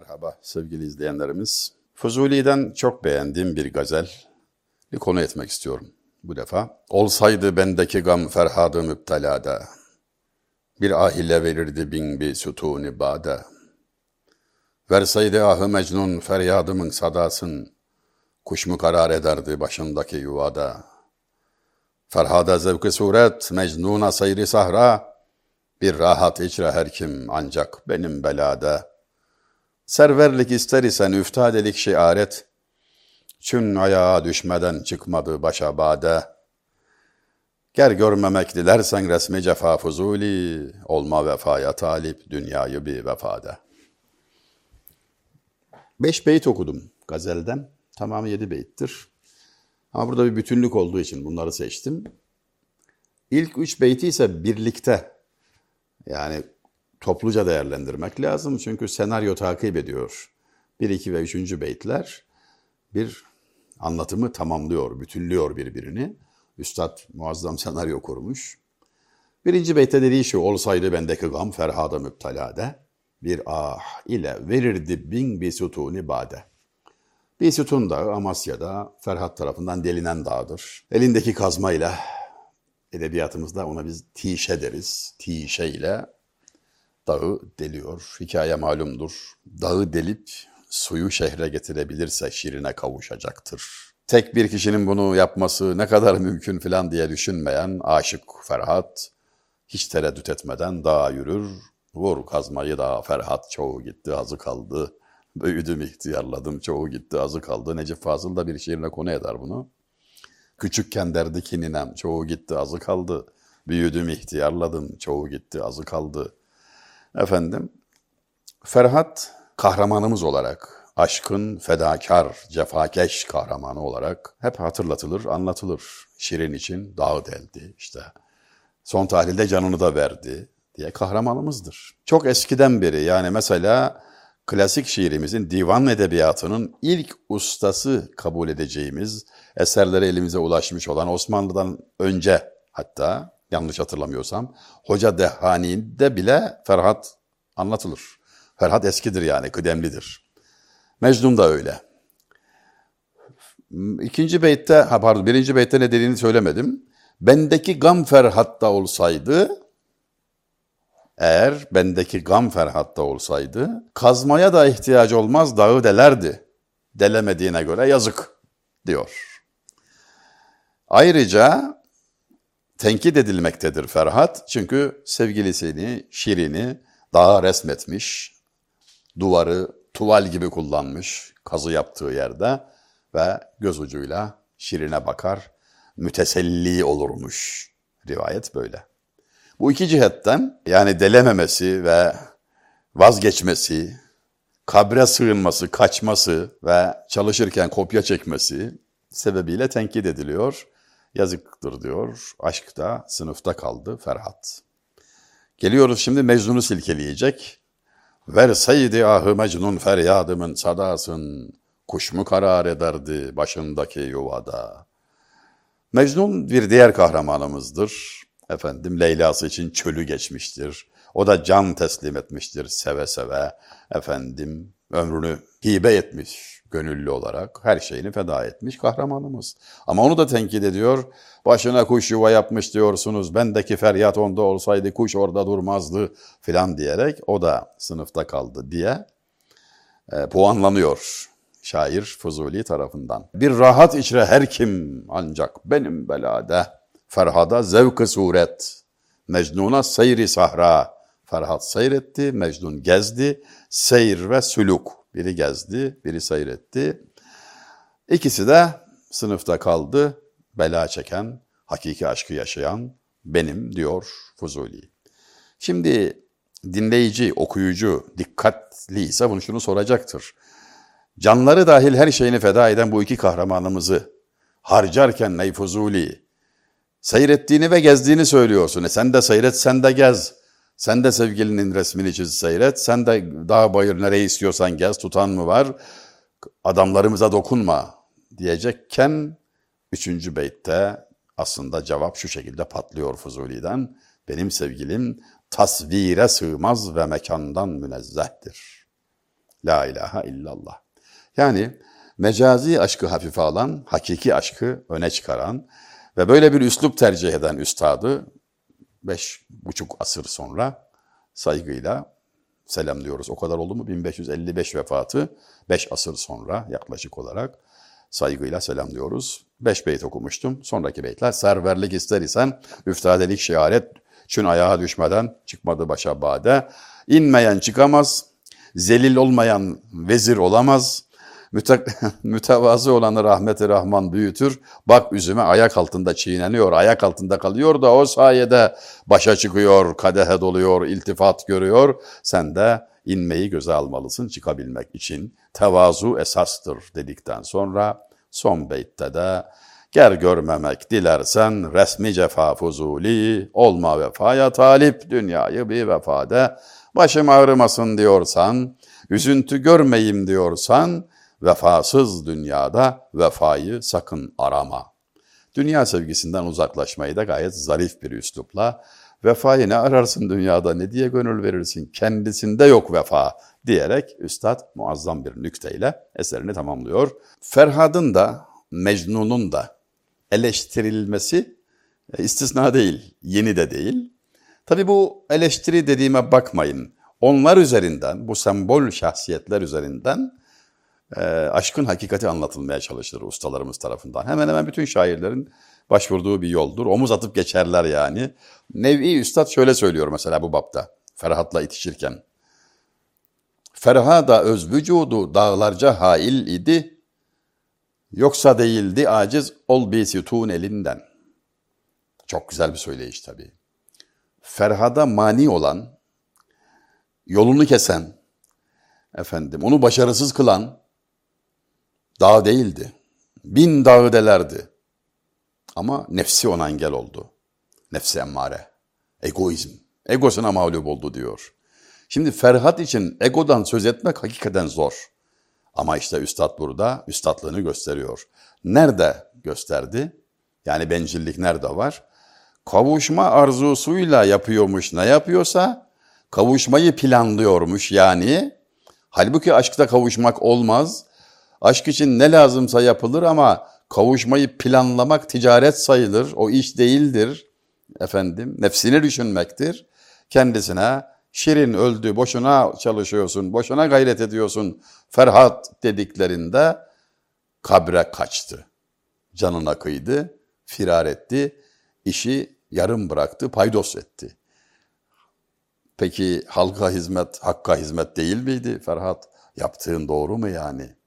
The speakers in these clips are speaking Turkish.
Merhaba sevgili izleyenlerimiz. Fuzuli'den çok beğendiğim bir gazel bir konu etmek istiyorum bu defa. Olsaydı bendeki gam ferhadı müptelada, bir ahile verirdi bin bir sütuni bade. Verseydi ahı mecnun feryadımın sadasın, kuş mu karar ederdi başındaki yuvada. Ferhada zevki suret, mecnuna sayri sahra, bir rahat içre her kim ancak benim belada. Serverlik ister isen üftadelik şiaret, çün ayağa düşmeden çıkmadı başa bade. Ger görmemek dilersen resmi cefa fuzuli, olma vefaya talip dünyayı bir vefada. Beş beyt okudum gazelden. Tamamı yedi beyttir. Ama burada bir bütünlük olduğu için bunları seçtim. İlk üç beyti ise birlikte yani topluca değerlendirmek lazım. Çünkü senaryo takip ediyor. Bir, iki ve üçüncü beytler bir anlatımı tamamlıyor, bütünlüyor birbirini. Üstad muazzam senaryo kurmuş. Birinci beytte dediği şu, olsaydı bendeki gam ferhada müptelade, bir ah ile verirdi bin bir sütuni bade. Bir sütun dağı Amasya'da Ferhat tarafından delinen dağdır. Elindeki kazmayla edebiyatımızda ona biz tişe deriz. Tişe ile dağı deliyor. Hikaye malumdur. Dağı delip suyu şehre getirebilirse şirine kavuşacaktır. Tek bir kişinin bunu yapması ne kadar mümkün filan diye düşünmeyen aşık Ferhat hiç tereddüt etmeden dağa yürür. Vur kazmayı da Ferhat çoğu gitti azı kaldı. Büyüdüm ihtiyarladım çoğu gitti azı kaldı. Necip Fazıl da bir şiirine konu eder bunu. Küçükken derdi ki ninem çoğu gitti azı kaldı. Büyüdüm ihtiyarladım çoğu gitti azı kaldı. Efendim Ferhat kahramanımız olarak aşkın fedakar, cefakeş kahramanı olarak hep hatırlatılır, anlatılır. Şirin için dağı deldi işte. Son tahlilde canını da verdi diye kahramanımızdır. Çok eskiden beri yani mesela klasik şiirimizin divan edebiyatının ilk ustası kabul edeceğimiz eserleri elimize ulaşmış olan Osmanlı'dan önce hatta yanlış hatırlamıyorsam Hoca Dehhani'de bile Ferhat anlatılır. Ferhat eskidir yani, kıdemlidir. Mecnun da öyle. İkinci beytte, ha pardon birinci beytte ne dediğini söylemedim. Bendeki gam Ferhat'ta olsaydı, eğer bendeki gam Ferhat'ta olsaydı, kazmaya da ihtiyacı olmaz dağı delerdi. Delemediğine göre yazık diyor. Ayrıca tenkit edilmektedir Ferhat. Çünkü sevgilisini, Şirin'i dağa resmetmiş, duvarı tuval gibi kullanmış kazı yaptığı yerde ve göz ucuyla Şirin'e bakar, müteselli olurmuş. Rivayet böyle. Bu iki cihetten yani delememesi ve vazgeçmesi, kabre sığınması, kaçması ve çalışırken kopya çekmesi sebebiyle tenkit ediliyor. Yazıktır diyor. Aşkta sınıfta kaldı Ferhat. Geliyoruz şimdi Mecnun'u silkeleyecek. Verseydi ahı Mecnun feryadımın sadasın, kuş mu karar ederdi başındaki yuvada. Mecnun bir diğer kahramanımızdır. Efendim Leyla'sı için çölü geçmiştir. O da can teslim etmiştir seve seve. Efendim ömrünü hibe etmiş gönüllü olarak. Her şeyini feda etmiş kahramanımız. Ama onu da tenkit ediyor. Başına kuş yuva yapmış diyorsunuz. Bendeki feryat onda olsaydı kuş orada durmazdı filan diyerek o da sınıfta kaldı diye e, puanlanıyor şair Fuzuli tarafından. Bir rahat içre her kim ancak benim belade. Ferhada zevk suret. Mecnun'a seyri sahra. Ferhat seyretti, Mecnun gezdi. Seyir ve sülük. Biri gezdi, biri seyretti. İkisi de sınıfta kaldı. Bela çeken, hakiki aşkı yaşayan benim diyor Fuzuli. Şimdi dinleyici, okuyucu dikkatli ise bunu şunu soracaktır. Canları dahil her şeyini feda eden bu iki kahramanımızı harcarken ney Fuzuli, seyrettiğini ve gezdiğini söylüyorsun. E sen de seyret, sen de gez. Sen de sevgilinin resmini çiz seyret. Sen de dağ bayır nereyi istiyorsan gez. Tutan mı var? Adamlarımıza dokunma diyecekken üçüncü beytte aslında cevap şu şekilde patlıyor Fuzuli'den. Benim sevgilim tasvire sığmaz ve mekandan münezzehtir. La ilahe illallah. Yani mecazi aşkı hafife alan, hakiki aşkı öne çıkaran ve böyle bir üslup tercih eden üstadı beş buçuk asır sonra saygıyla selamlıyoruz. O kadar oldu mu? 1555 vefatı, beş asır sonra yaklaşık olarak saygıyla selamlıyoruz. Beş beyt okumuştum. Sonraki beytler serverlik ister isen üftadelik şiaret çün ayağa düşmeden çıkmadı başa bade. İnmeyen çıkamaz, zelil olmayan vezir olamaz. Müte mütevazı olanı rahmeti rahman büyütür. Bak üzüme ayak altında çiğneniyor, ayak altında kalıyor da o sayede başa çıkıyor, kadehe doluyor, iltifat görüyor. Sen de inmeyi göze almalısın çıkabilmek için. Tevazu esastır dedikten sonra son beytte de Ger görmemek dilersen resmi cefa fuzuli, olma vefaya talip dünyayı bir vefade. Başım ağrımasın diyorsan, üzüntü görmeyim diyorsan, vefasız dünyada vefayı sakın arama. Dünya sevgisinden uzaklaşmayı da gayet zarif bir üslupla, vefayı ne ararsın dünyada ne diye gönül verirsin, kendisinde yok vefa diyerek Üstad muazzam bir nükteyle eserini tamamlıyor. Ferhad'ın da Mecnun'un da eleştirilmesi e, istisna değil, yeni de değil. Tabi bu eleştiri dediğime bakmayın. Onlar üzerinden, bu sembol şahsiyetler üzerinden e, aşkın hakikati anlatılmaya çalışılır ustalarımız tarafından. Hemen hemen bütün şairlerin başvurduğu bir yoldur. Omuz atıp geçerler yani. Nevi Üstad şöyle söylüyor mesela bu bapta. Ferhat'la itişirken. Ferha da öz vücudu dağlarca hail idi. Yoksa değildi aciz ol bir sütun elinden. Çok güzel bir söyleyiş tabii. Ferhada mani olan, yolunu kesen, efendim onu başarısız kılan dağ değildi. Bin dağı delerdi. Ama nefsi ona engel oldu. Nefsi emmare. Egoizm. Egosuna mağlup oldu diyor. Şimdi Ferhat için egodan söz etmek hakikaten zor. Ama işte üstad burada üstadlığını gösteriyor. Nerede gösterdi? Yani bencillik nerede var? Kavuşma arzusuyla yapıyormuş ne yapıyorsa kavuşmayı planlıyormuş yani. Halbuki aşkta kavuşmak olmaz. Aşk için ne lazımsa yapılır ama kavuşmayı planlamak ticaret sayılır. O iş değildir. Efendim nefsini düşünmektir. Kendisine Şirin öldü, boşuna çalışıyorsun, boşuna gayret ediyorsun. Ferhat dediklerinde kabre kaçtı. Canına kıydı, firar etti, işi yarım bıraktı, paydos etti. Peki halka hizmet, hakka hizmet değil miydi Ferhat? Yaptığın doğru mu yani?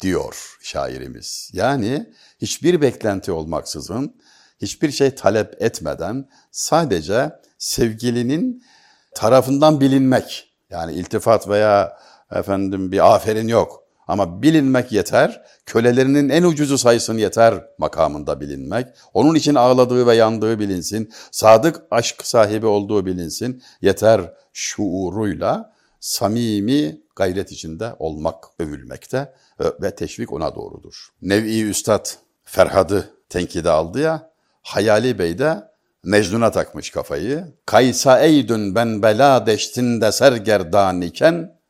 Diyor şairimiz. Yani hiçbir beklenti olmaksızın, hiçbir şey talep etmeden sadece sevgilinin tarafından bilinmek. Yani iltifat veya efendim bir aferin yok. Ama bilinmek yeter. Kölelerinin en ucuzu sayısın yeter makamında bilinmek. Onun için ağladığı ve yandığı bilinsin. Sadık aşk sahibi olduğu bilinsin. Yeter şuuruyla samimi gayret içinde olmak övülmekte ve teşvik ona doğrudur. Nevi Üstad Ferhad'ı tenkide aldı ya, Hayali Bey de Mecnun'a takmış kafayı. Kaysa eydün ben bela deştinde sergerdan iken,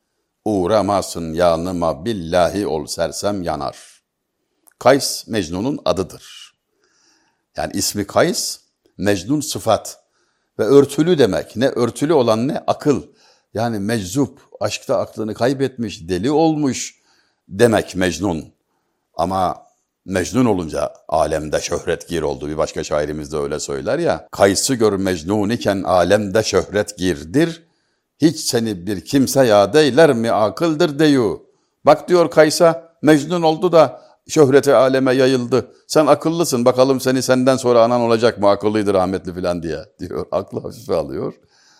uğramasın yanıma billahi ol sersem yanar. Kays Mecnun'un adıdır. Yani ismi Kays, Mecnun sıfat ve örtülü demek. Ne örtülü olan ne akıl. Yani meczup, aşkta aklını kaybetmiş, deli olmuş demek Mecnun. Ama Mecnun olunca alemde şöhret gir oldu. Bir başka şairimiz de öyle söyler ya. Kaysı gör mecnun iken alemde şöhret girdir. Hiç seni bir kimse ya eyler mi akıldır deyu. Bak diyor Kaysa Mecnun oldu da şöhreti aleme yayıldı. Sen akıllısın bakalım seni senden sonra anan olacak mı akıllıydı rahmetli filan diye diyor. Aklı hafife alıyor.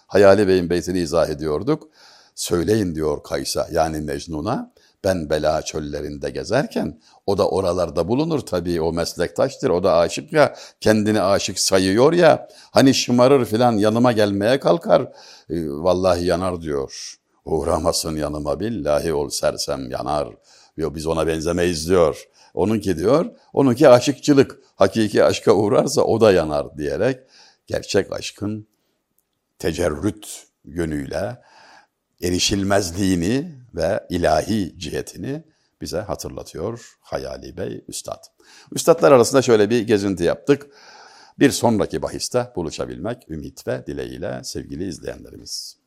Hayali Bey'in beytini izah ediyorduk. Söyleyin diyor Kaysa yani Mecnun'a ben bela çöllerinde gezerken o da oralarda bulunur tabii o meslektaştır. O da aşık ya kendini aşık sayıyor ya hani şımarır filan yanıma gelmeye kalkar. E, vallahi yanar diyor. Uğramasın yanıma billahi ol sersem yanar. Diyor, biz ona benzemeyiz diyor. Onunki diyor, onunki aşıkçılık. Hakiki aşka uğrarsa o da yanar diyerek gerçek aşkın tecerrüt yönüyle erişilmezliğini ve ilahi cihetini bize hatırlatıyor Hayali Bey Üstad. Üstadlar arasında şöyle bir gezinti yaptık. Bir sonraki bahiste buluşabilmek ümit ve dileğiyle sevgili izleyenlerimiz.